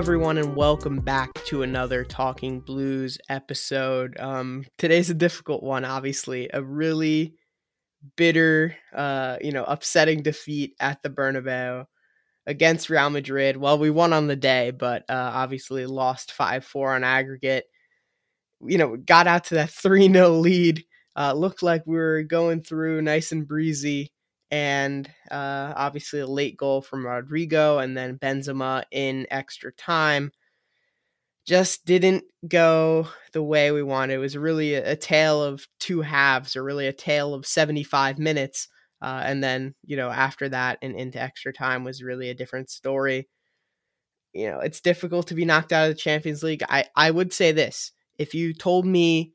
Everyone, and welcome back to another Talking Blues episode. Um, today's a difficult one, obviously, a really bitter, uh, you know, upsetting defeat at the Bernabeu against Real Madrid. Well, we won on the day, but uh, obviously lost 5 4 on aggregate. You know, got out to that 3 0 lead. Uh, looked like we were going through nice and breezy and uh, obviously a late goal from Rodrygo, and then Benzema in extra time just didn't go the way we wanted. It was really a, a tale of two halves, or really a tale of 75 minutes. Uh, and then, you know, after that and into extra time was really a different story. You know, it's difficult to be knocked out of the Champions League. I, I would say this if you told me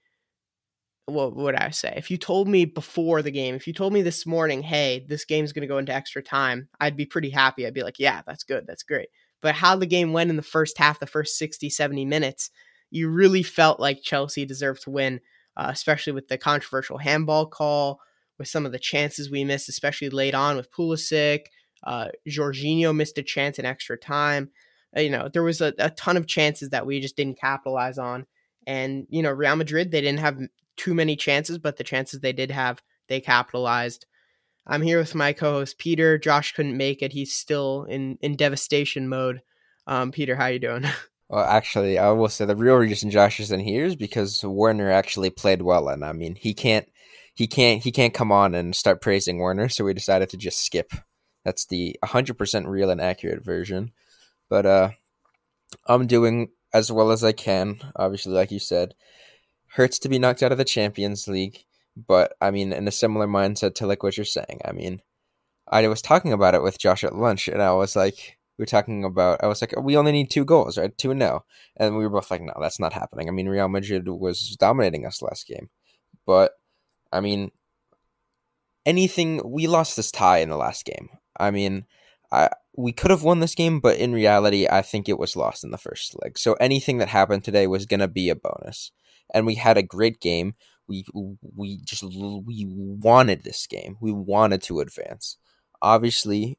what would I say? If you told me before the game, if you told me this morning, hey, this game's going to go into extra time, I'd be pretty happy. I'd be like, yeah, that's good. That's great. But how the game went in the first half, the first 60, 70 minutes, you really felt like Chelsea deserved to win, uh, especially with the controversial handball call, with some of the chances we missed, especially late on with Pulisic. Uh, Jorginho missed a chance in extra time. Uh, you know, there was a, a ton of chances that we just didn't capitalize on. And, you know, Real Madrid, they didn't have too many chances, but the chances they did have, they capitalized. I'm here with my co-host Peter. Josh couldn't make it; he's still in in devastation mode. Um, Peter, how you doing? Well, actually, I will say the real reason Josh isn't here is because Werner actually played well, and I mean he can't he can't he can't come on and start praising Werner, so we decided to just skip. That's the 100% real and accurate version. But uh, I'm doing as well as I can. Obviously, like you said, hurts to be knocked out of the Champions League, but I mean, in a similar mindset to like what you're saying. I mean, I was talking about it with Josh at lunch, and I was like, we were talking about, I was like, we only need two goals, right? Two and no. And we were both like, no, that's not happening. I mean, Real Madrid was dominating us last game. But, I mean, anything, we lost this tie in the last game. I mean, I, we could have won this game, but in reality, I think it was lost in the first leg. So anything that happened today was going to be a bonus and we had a great game. We we just we wanted this game. We wanted to advance. Obviously,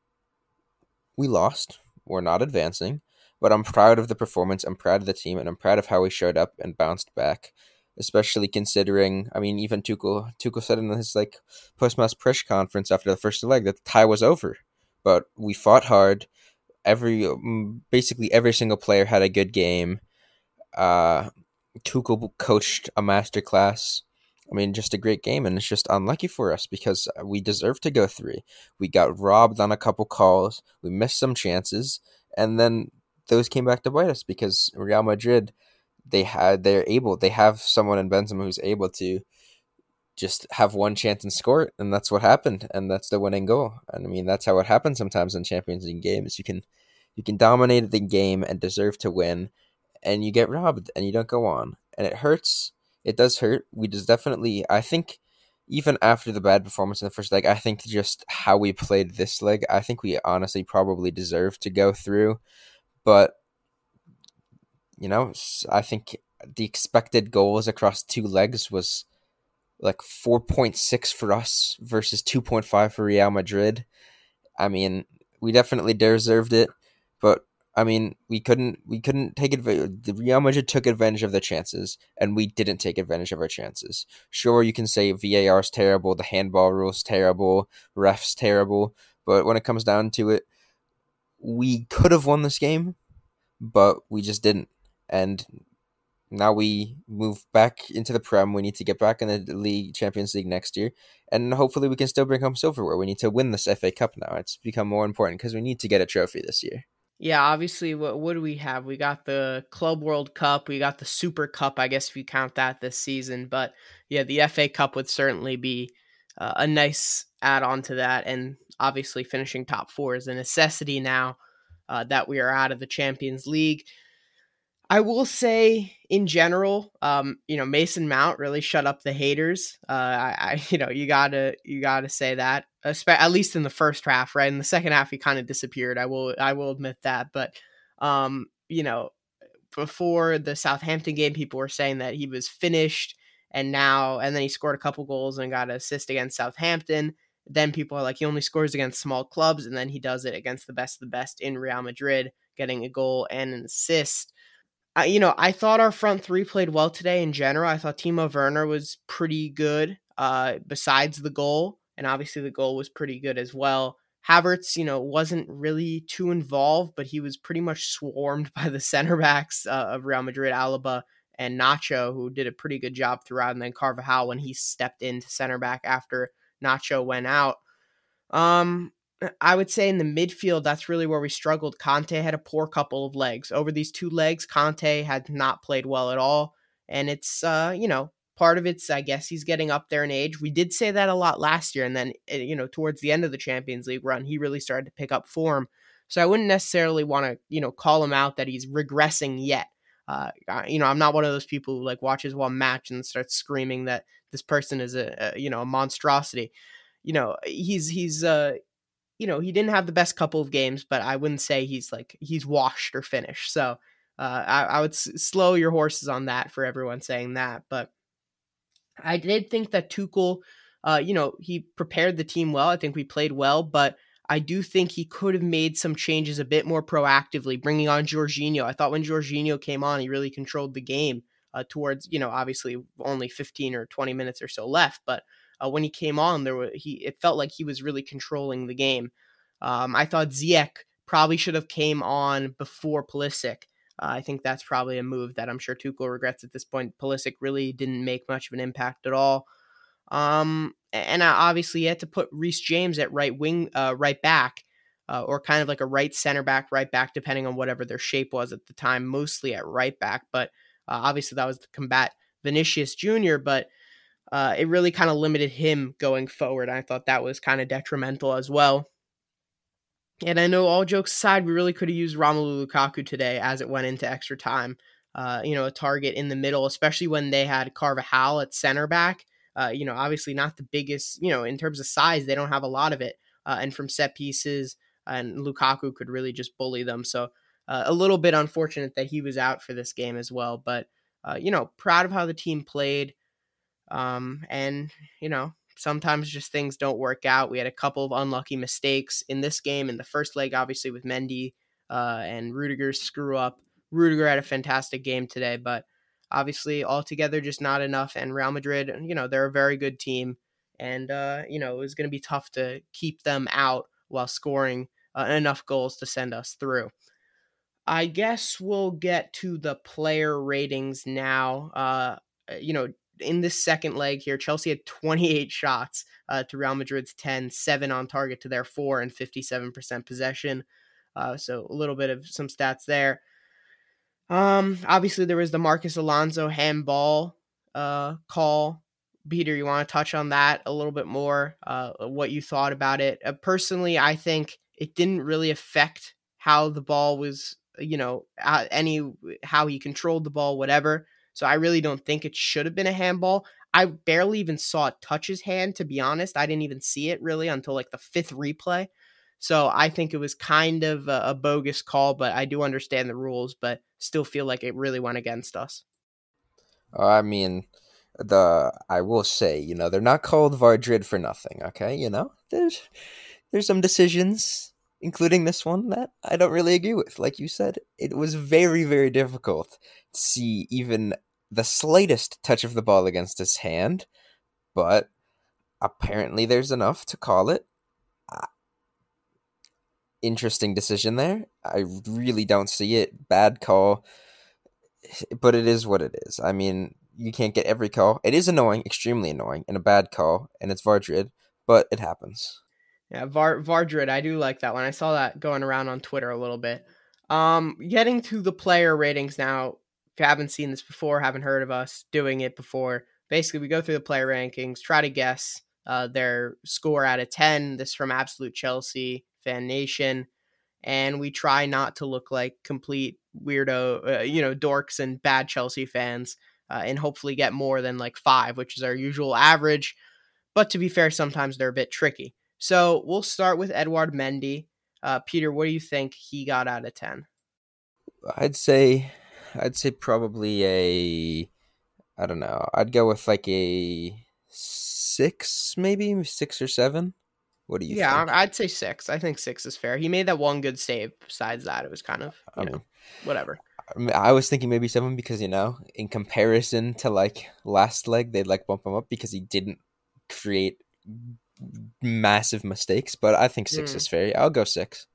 we lost. We're not advancing, but I'm proud of the performance. I'm proud of the team, and I'm proud of how we showed up and bounced back. Especially considering, I mean, even Tuchel Tuchel said in his like post match press conference after the first leg that the tie was over, but we fought hard. Every mm, basically every single player had a good game. Uh, Tuchel coached a masterclass. I mean, just a great game, and it's just unlucky for us because we deserve to go three. We got robbed on a couple calls, we missed some chances, and then those came back to bite us because Real Madrid, they had they're able they have someone in Benzema who's able to just have one chance and score it, and that's what happened, and that's the winning goal. And I mean, that's how it happens sometimes in Champions League games. You can you can dominate the game and deserve to win, and you get robbed and you don't go on. And it hurts. It does hurt. We just definitely, I think, even after the bad performance in the first leg, I think just how we played this leg, I think we honestly probably deserve to go through. But, you know, I think the expected goals across two legs was like 4.6 for us versus 2.5 for Real Madrid. I mean, we definitely deserved it, but I mean, we couldn't we couldn't take advantage. Real Madrid took advantage of their chances, and we didn't take advantage of our chances. Sure, you can say VAR is terrible, the handball rules terrible, refs terrible, but when it comes down to it, we could have won this game, but we just didn't. And now we move back into the Prem. We need to get back in the League Champions League next year, and hopefully we can still bring home silverware. We need to win this FA Cup now. It's become more important because we need to get a trophy this year. Yeah, obviously, what what do we have? We got the Club World Cup, we got the Super Cup, I guess if you count that this season. But yeah, the FA Cup would certainly be uh, a nice add on to that, and obviously, finishing top four is a necessity now uh, that we are out of the Champions League. I will say, in general, um, you know, Mason Mount really shut up the haters. Uh, I, I, you know, you gotta, you gotta say that, at least in the first half, right? In the second half, he kind of disappeared. I will, I will admit that. But, um, you know, before the Southampton game, people were saying that he was finished, and now, and then he scored a couple goals and got an assist against Southampton. Then people are like, he only scores against small clubs, and then he does it against the best of the best in Real Madrid getting a goal and an assist. Uh, you know, I thought our front three played well today in general. I thought Timo Werner was pretty good, uh, besides the goal, and obviously the goal was pretty good as well. Havertz, you know, wasn't really too involved, but he was pretty much swarmed by the center backs uh, of Real Madrid, Alaba and Nacho, who did a pretty good job throughout, and then Carvajal when he stepped into center back after Nacho went out. Um, I would say in the midfield, that's really where we struggled. Kanté had a poor couple of legs. Over these two legs, Kanté had not played well at all. And it's, uh, you know, part of it's, I guess, he's getting up there in age. We did say that a lot last year. And then, eh, you know, towards the end of the Champions League run, he really started to pick up form. So I wouldn't necessarily want to, you know, call him out that he's regressing yet. Uh, you know, I'm not one of those people who like watches one match and starts screaming that this person is a, a you know a monstrosity. You know, he's he's uh you know he didn't have the best couple of games, but I wouldn't say he's like he's washed or finished. So uh, I, I would s- slow your horses on that for everyone saying that. But I did think that Tuchel, uh, you know, he prepared the team well. I think we played well, but I do think he could have made some changes a bit more proactively, bringing on Jorginho. I thought when Jorginho came on, he really controlled the game uh, towards, you know, obviously only 15 or 20 minutes or so left, but uh, when he came on, there were he it felt like he was really controlling the game. Um, I thought Ziyech probably should have came on before Pulisic. Uh, I think that's probably a move that I'm sure Tuchel regrets at this point. Pulisic really didn't make much of an impact at all. Um, and I obviously had to put Reece James at right wing, uh, right back, uh, or kind of like a right center back, right back, depending on whatever their shape was at the time, mostly at right back. But uh, obviously, that was to combat Vinicius Jr., but uh, it really kind of limited him going forward. I thought that was kind of detrimental as well. And I know all jokes aside, we really could have used Romelu Lukaku today as it went into extra time. Uh, you know, a target in the middle, especially when they had Carvajal at center back. Uh, you know, obviously not the biggest, you know, in terms of size, they don't have a lot of it. Uh, and from set pieces, and Lukaku could really just bully them. So uh, a little bit unfortunate that he was out for this game as well. But, uh, you know, proud of how the team played. Um, and, you know, sometimes just things don't work out. We had a couple of unlucky mistakes in this game. In the first leg, obviously, with Mendy uh, and Rudiger's screw up. Rudiger had a fantastic game today, but obviously altogether just not enough. And Real Madrid, you know, they're a very good team. And, uh, you know, it was going to be tough to keep them out while scoring uh, enough goals to send us through. I guess we'll get to the player ratings now. Uh, you know, in this second leg here, Chelsea had 28 shots uh, to Real Madrid's 10, seven on target to their four, and 57% possession. Uh, so a little bit of some stats there. Um, obviously there was the Marcos Alonso handball uh call. Peter, you want to touch on that a little bit more? Uh, what you thought about it? Uh, personally, I think it didn't really affect how the ball was, you know, uh, any how he controlled the ball, whatever. So I really don't think it should have been a handball. I barely even saw it touch his hand, to be honest. I didn't even see it really until like the fifth replay. So I think it was kind of a, a, bogus call, but I do understand the rules, but still feel like it really went against us. I mean, the I will say, you know, they're not called Vardrid for nothing. Okay, you know, there's there's some decisions, including this one, that I don't really agree with. Like you said, it was very very difficult to see even the slightest touch of the ball against his hand, but apparently there's enough to call it ah, interesting decision there. I really don't see it. Bad call, but it is what it is. I mean, you can't get every call. It is annoying, extremely annoying, and a bad call, and it's Vardrid, but it happens. Yeah, Var Vardrid, I do like that one. I saw that going around on Twitter a little bit. Um, getting to the player ratings now. If you haven't seen this before, haven't heard of us doing it before, basically we go through the player rankings, try to guess uh, their score out of 10. This from Absolute Chelsea. Fan Nation, and we try not to look like complete weirdo, uh, you know, dorks and bad Chelsea fans, uh, and hopefully get more than like five, which is our usual average. But to be fair, sometimes they're a bit tricky. So we'll start with Edouard Mendy. Uh, Peter, what do you think he got out of ten? I'd say, I'd say probably a, I don't know. I'd go with like a six, maybe six or seven. What do you think? yeah, think? I'd say six. I think six is fair. He made that one good save. Besides that, it was kind of you I know whatever. I I was thinking maybe seven because you know, in comparison to like last leg, they'd like bump him up because he didn't create massive mistakes. But I think six Mm. is fair. I'll go six.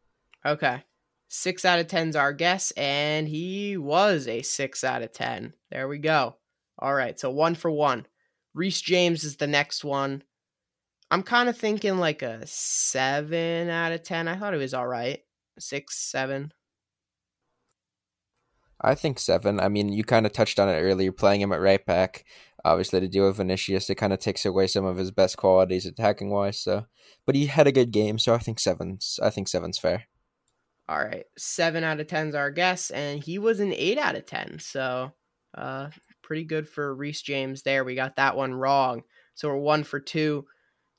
Okay. Six out of ten's our guess, and he was a six out of ten. There we go. All right, so one for one. Reece James is the next one. I'm kind of thinking like a seven out of ten. I thought it was all right. Six, seven. I think seven. I mean, you kind of touched on it earlier. Playing him at right back, obviously to deal with Vinicius, it kind of takes away some of his best qualities attacking wise. So, but he had a good game, so I think seven's. I think seven's fair. All right, seven out of ten's our guess, and he was an eight out of ten. So, uh, pretty good for Reece James there. We got that one wrong, so we're one for two.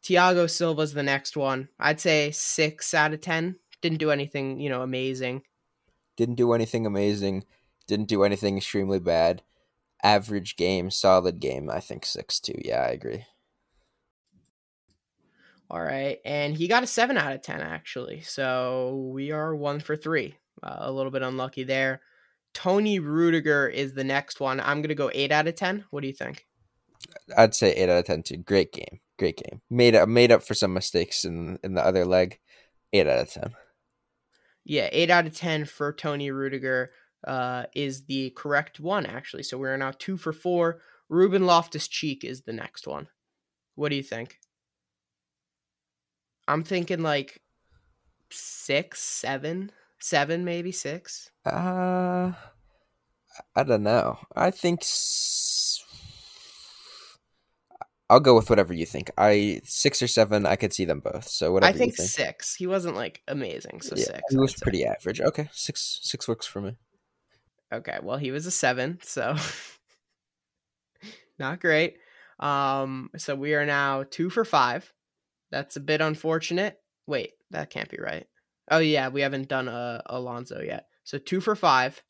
Thiago Silva's the next one. I'd say six out of ten. Didn't do anything, you know, amazing. Didn't do anything amazing. Didn't do anything extremely bad. Average game, solid game. I think six two. Yeah, I agree. All right, and he got a seven out of ten actually. So we are one for three. Uh, a little bit unlucky there. Tony Rudiger is the next one. I'm gonna go eight out of ten. What do you think? I'd say eight out of ten too. Great game. Great game. Made up made up for some mistakes in in the other leg. Eight out of ten. Yeah, eight out of ten for Tony Rudiger uh, is the correct one actually. So we're now two for four. Ruben Loftus Cheek is the next one. What do you think? I'm thinking like six, seven, seven, maybe six. Uh I don't know. I think s- I'll go with whatever you think. I six or seven. I could see them both. So whatever I think, think. six. He wasn't like amazing, so yeah, six. he was pretty average. Okay, six six works for me. Okay, well, he was a seven, so not great. Um, so we are now two for five. That's a bit unfortunate. Wait, that can't be right. Oh yeah, we haven't done uh, Alonso yet. So two for five.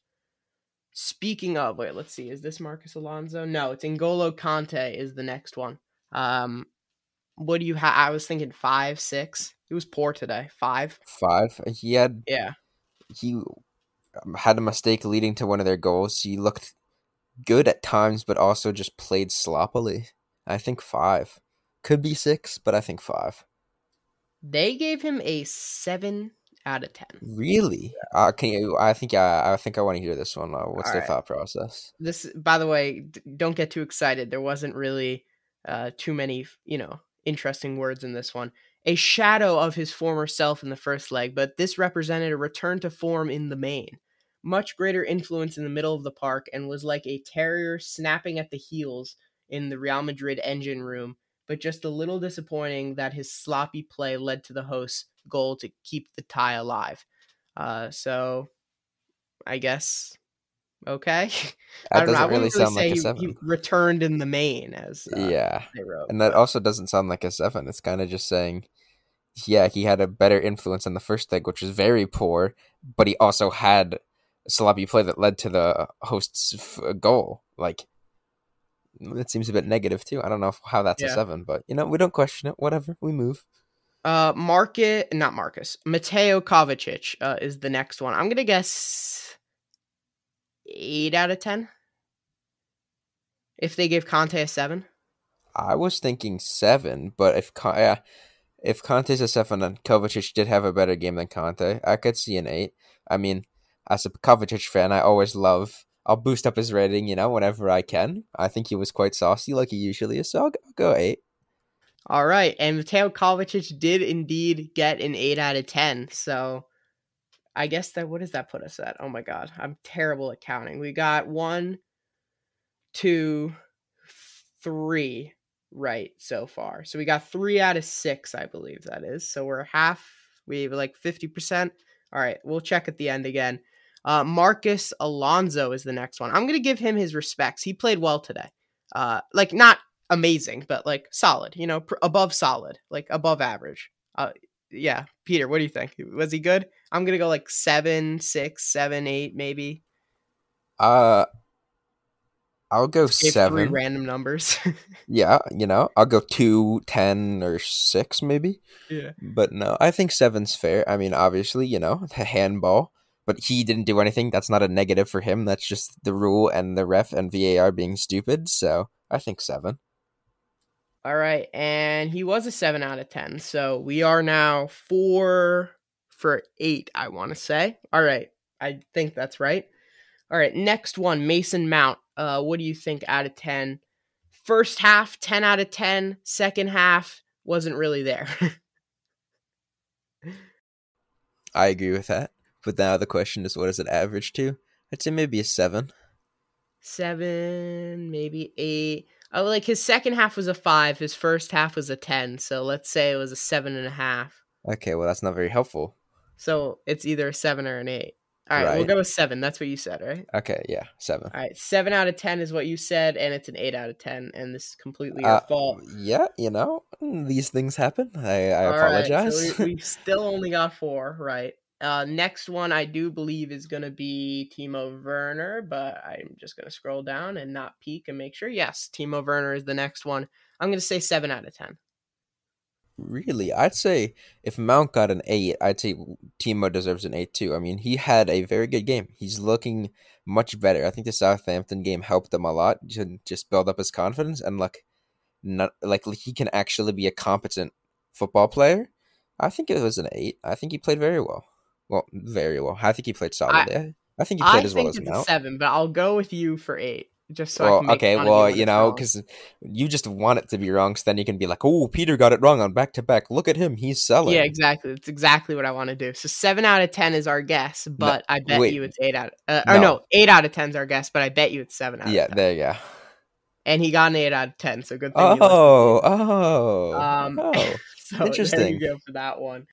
Speaking of, wait, let's see. Is this Marcos Alonso? No, it's N'Golo Kanté is the next one. Um, what do you have? I was thinking five, six. He was poor today. Five. Five. He had Yeah. he had a mistake leading to one of their goals. He looked good at times, but also just played sloppily. I think five. Could be six, but I think five. They gave him a seven out of ten. Really? Uh, can you? I think I. I think I want to hear this one. Uh, what's their Alright. thought process? this by the way d- don't get too excited there wasn't really uh too many you know interesting words in this one a shadow of his former self in the first leg but this represented a return to form in the main. Much greater influence in the middle of the park and was like a terrier snapping at the heels in the Real Madrid engine room but just a little disappointing that his sloppy play led to the host's goal to keep the tie alive. Uh so i guess okay I That don't know. I doesn't really like say a seven. He, returned in the main, as uh, yeah, and that also doesn't sound like a seven. It's kind of just saying, yeah, he had a better influence in the first leg, which was very poor, but he also had a sloppy play that led to the host's f- goal. Like that seems a bit negative too. I don't know if, how that's a seven, but you know we don't question it. Whatever, we move. Uh, Market, not Marcus. Mateo Kovacic uh, is the next one. I'm gonna guess eight out of ten. If they give Kanté a seven, I was thinking seven, but if yeah, if Kanté's a seven and Kovacic did have a better game than Kanté, I could see an eight. I mean, as a Kovacic fan, I always love. I'll boost up his rating, you know, whenever I can. I think he was quite saucy, like he usually is. So I'll, I'll go eight. all right. And Mateo Kovacic did indeed get an eight out of ten. So, I guess that what does that put us at? Oh my god, I'm terrible at counting. We got one, two, three right so far. So we got three out of six, I believe that is. So we're half. We have like fifty percent. All right, we'll check at the end again. Uh, Marcos Alonso is the next one. I'm gonna give him his respects. He played well today. Uh, like not amazing, but like solid. You know, pr- above solid, like above average. Uh, yeah, Peter, what do you think? Was he good? I'm gonna go like seven, six, seven, eight, maybe. Uh, I'll go Gave seven. three random numbers. Yeah, you know, I'll go two, ten, or six maybe. yeah. But no, I think seven's fair. I mean, obviously, you know, the handball, but he didn't do anything. That's not a negative for him. That's just the rule and the ref and VAR being stupid. So I think seven. All right, and he was a seven out of ten. So we are now four for eight. I want to say. All right, I think that's right. All right, next one, Mason Mount. Uh, what do you think out of ten? First half, ten out of ten. Second half wasn't really there. I agree with that. But now the question is, what does it average to? I'd say maybe a seven. Seven, maybe eight. Oh, like his second half was a five. His first half was a ten. So let's say it was a seven and a half. Okay, well, that's not very helpful. So it's either a seven or an eight. All right, we'll go with seven. That's what you said, right? Okay, yeah, seven. All right, seven out of ten is what you said, and it's an eight out of ten, and this is completely your Uh, fault. Yeah, you know, these things happen. I, I All right, so apologize. we, we still only got four, right? Uh, next one I do believe is gonna be Timo Werner, but I'm just gonna scroll down and not peek and make sure. Yes, Timo Werner is the next one. I'm gonna say seven out of ten. Really, I'd say if Mount got an eight, I'd say Timo deserves an eight too. I mean, he had a very good game. He's looking much better. I think the Southampton game helped him a lot to just build up his confidence and like, not like he can actually be a competent football player. I think it was an eight. I think he played very well. Well, very well. I think he played solid. I, I think he played I as well as Mount. seven, but I'll go with you for eight, just so I well, okay, well, you know, because you just want it to be wrong, so then you can be like, "Oh, Peter got it wrong on back to back. Look at him, he's selling." Yeah, exactly. That's exactly what I want to do. So seven out of ten is our guess, but I bet wait. you it's eight out. Of, uh, Or No. no, eight out of ten is our guess, but I bet you it's seven out. yeah. of 10. There you go. and he got an eight out of ten. So good thing. you. Oh, oh, Um, oh. so there interesting. you go for that one.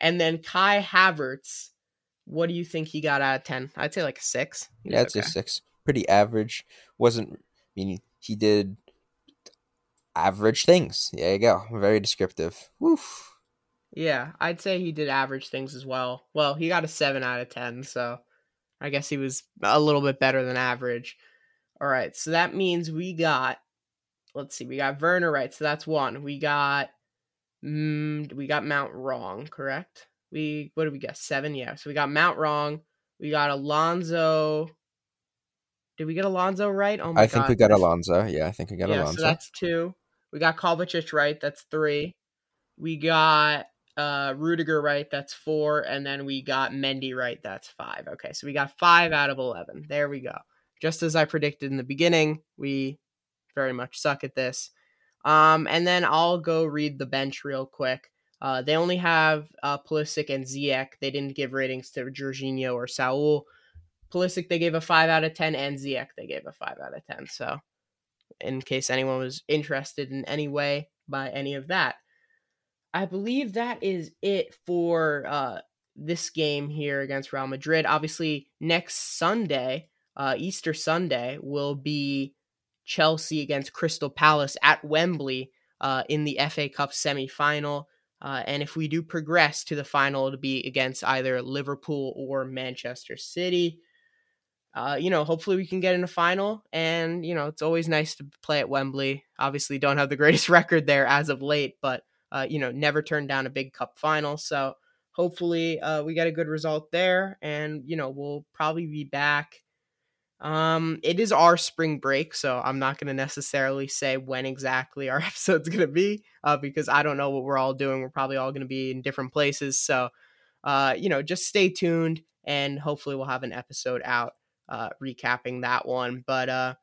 And then Kai Havertz, what do you think he got out of ten? I'd say like a six. He Yeah, it's okay. a six. Pretty average. Wasn't. I mean, he did average things. There you go. Very descriptive. Woof. Yeah, I'd say he did average things as well. Well, he got a seven out of ten, so I guess he was a little bit better than average. All right, so that means we got. Let's see, we got Werner right, so that's one. We got, mm, we got Mount wrong, correct? We what did we get? Seven, yeah. So we got Mount wrong. We got Alonso. Did we get Alonso right? Oh my I think god, we got Alonso. Yeah, I think we got yeah, Alonso. so that's two. We got Kovacic right. That's three. We got uh Rudiger right. That's four. And then we got Mendy right. That's five. Okay, so we got five out of eleven. There we go. Just as I predicted in the beginning, we very much suck at this. Um, and then I'll go read the bench real quick. Uh, they only have uh, Pulisic and Ziyech. They didn't give ratings to Jorginho or Saul. Pulisic they gave a five out of ten, and Ziyech they gave a five out of ten. So in case anyone was interested in any way by any of that. I believe that is it for uh, this game here against Real Madrid. Obviously, next Sunday, uh, Easter Sunday, will be Chelsea against Crystal Palace at Wembley uh, in the FA Cup semifinal. Uh, and if we do progress to the final, it'll be against either Liverpool or Manchester City uh, you know, hopefully we can get in a final. And, you know, it's always nice to play at Wembley. Obviously, don't have the greatest record there as of late, but, uh, you know, never turned down a big cup final. So hopefully uh, we get a good result there. And, you know, we'll probably be back. Um, it is our spring break, so I'm not going to necessarily say when exactly our episode's going to be uh, because I don't know what we're all doing. We're probably all going to be in different places. So, uh, you know, just stay tuned and hopefully we'll have an episode out uh, recapping that one. But uh,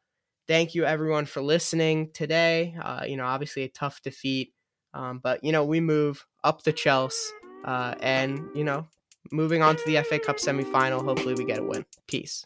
thank you everyone for listening today. Uh, you know, obviously a tough defeat, um, but you know we move up the Chelsea, uh, and you know, moving on to the FA Cup semifinal. Hopefully, we get a win. Peace.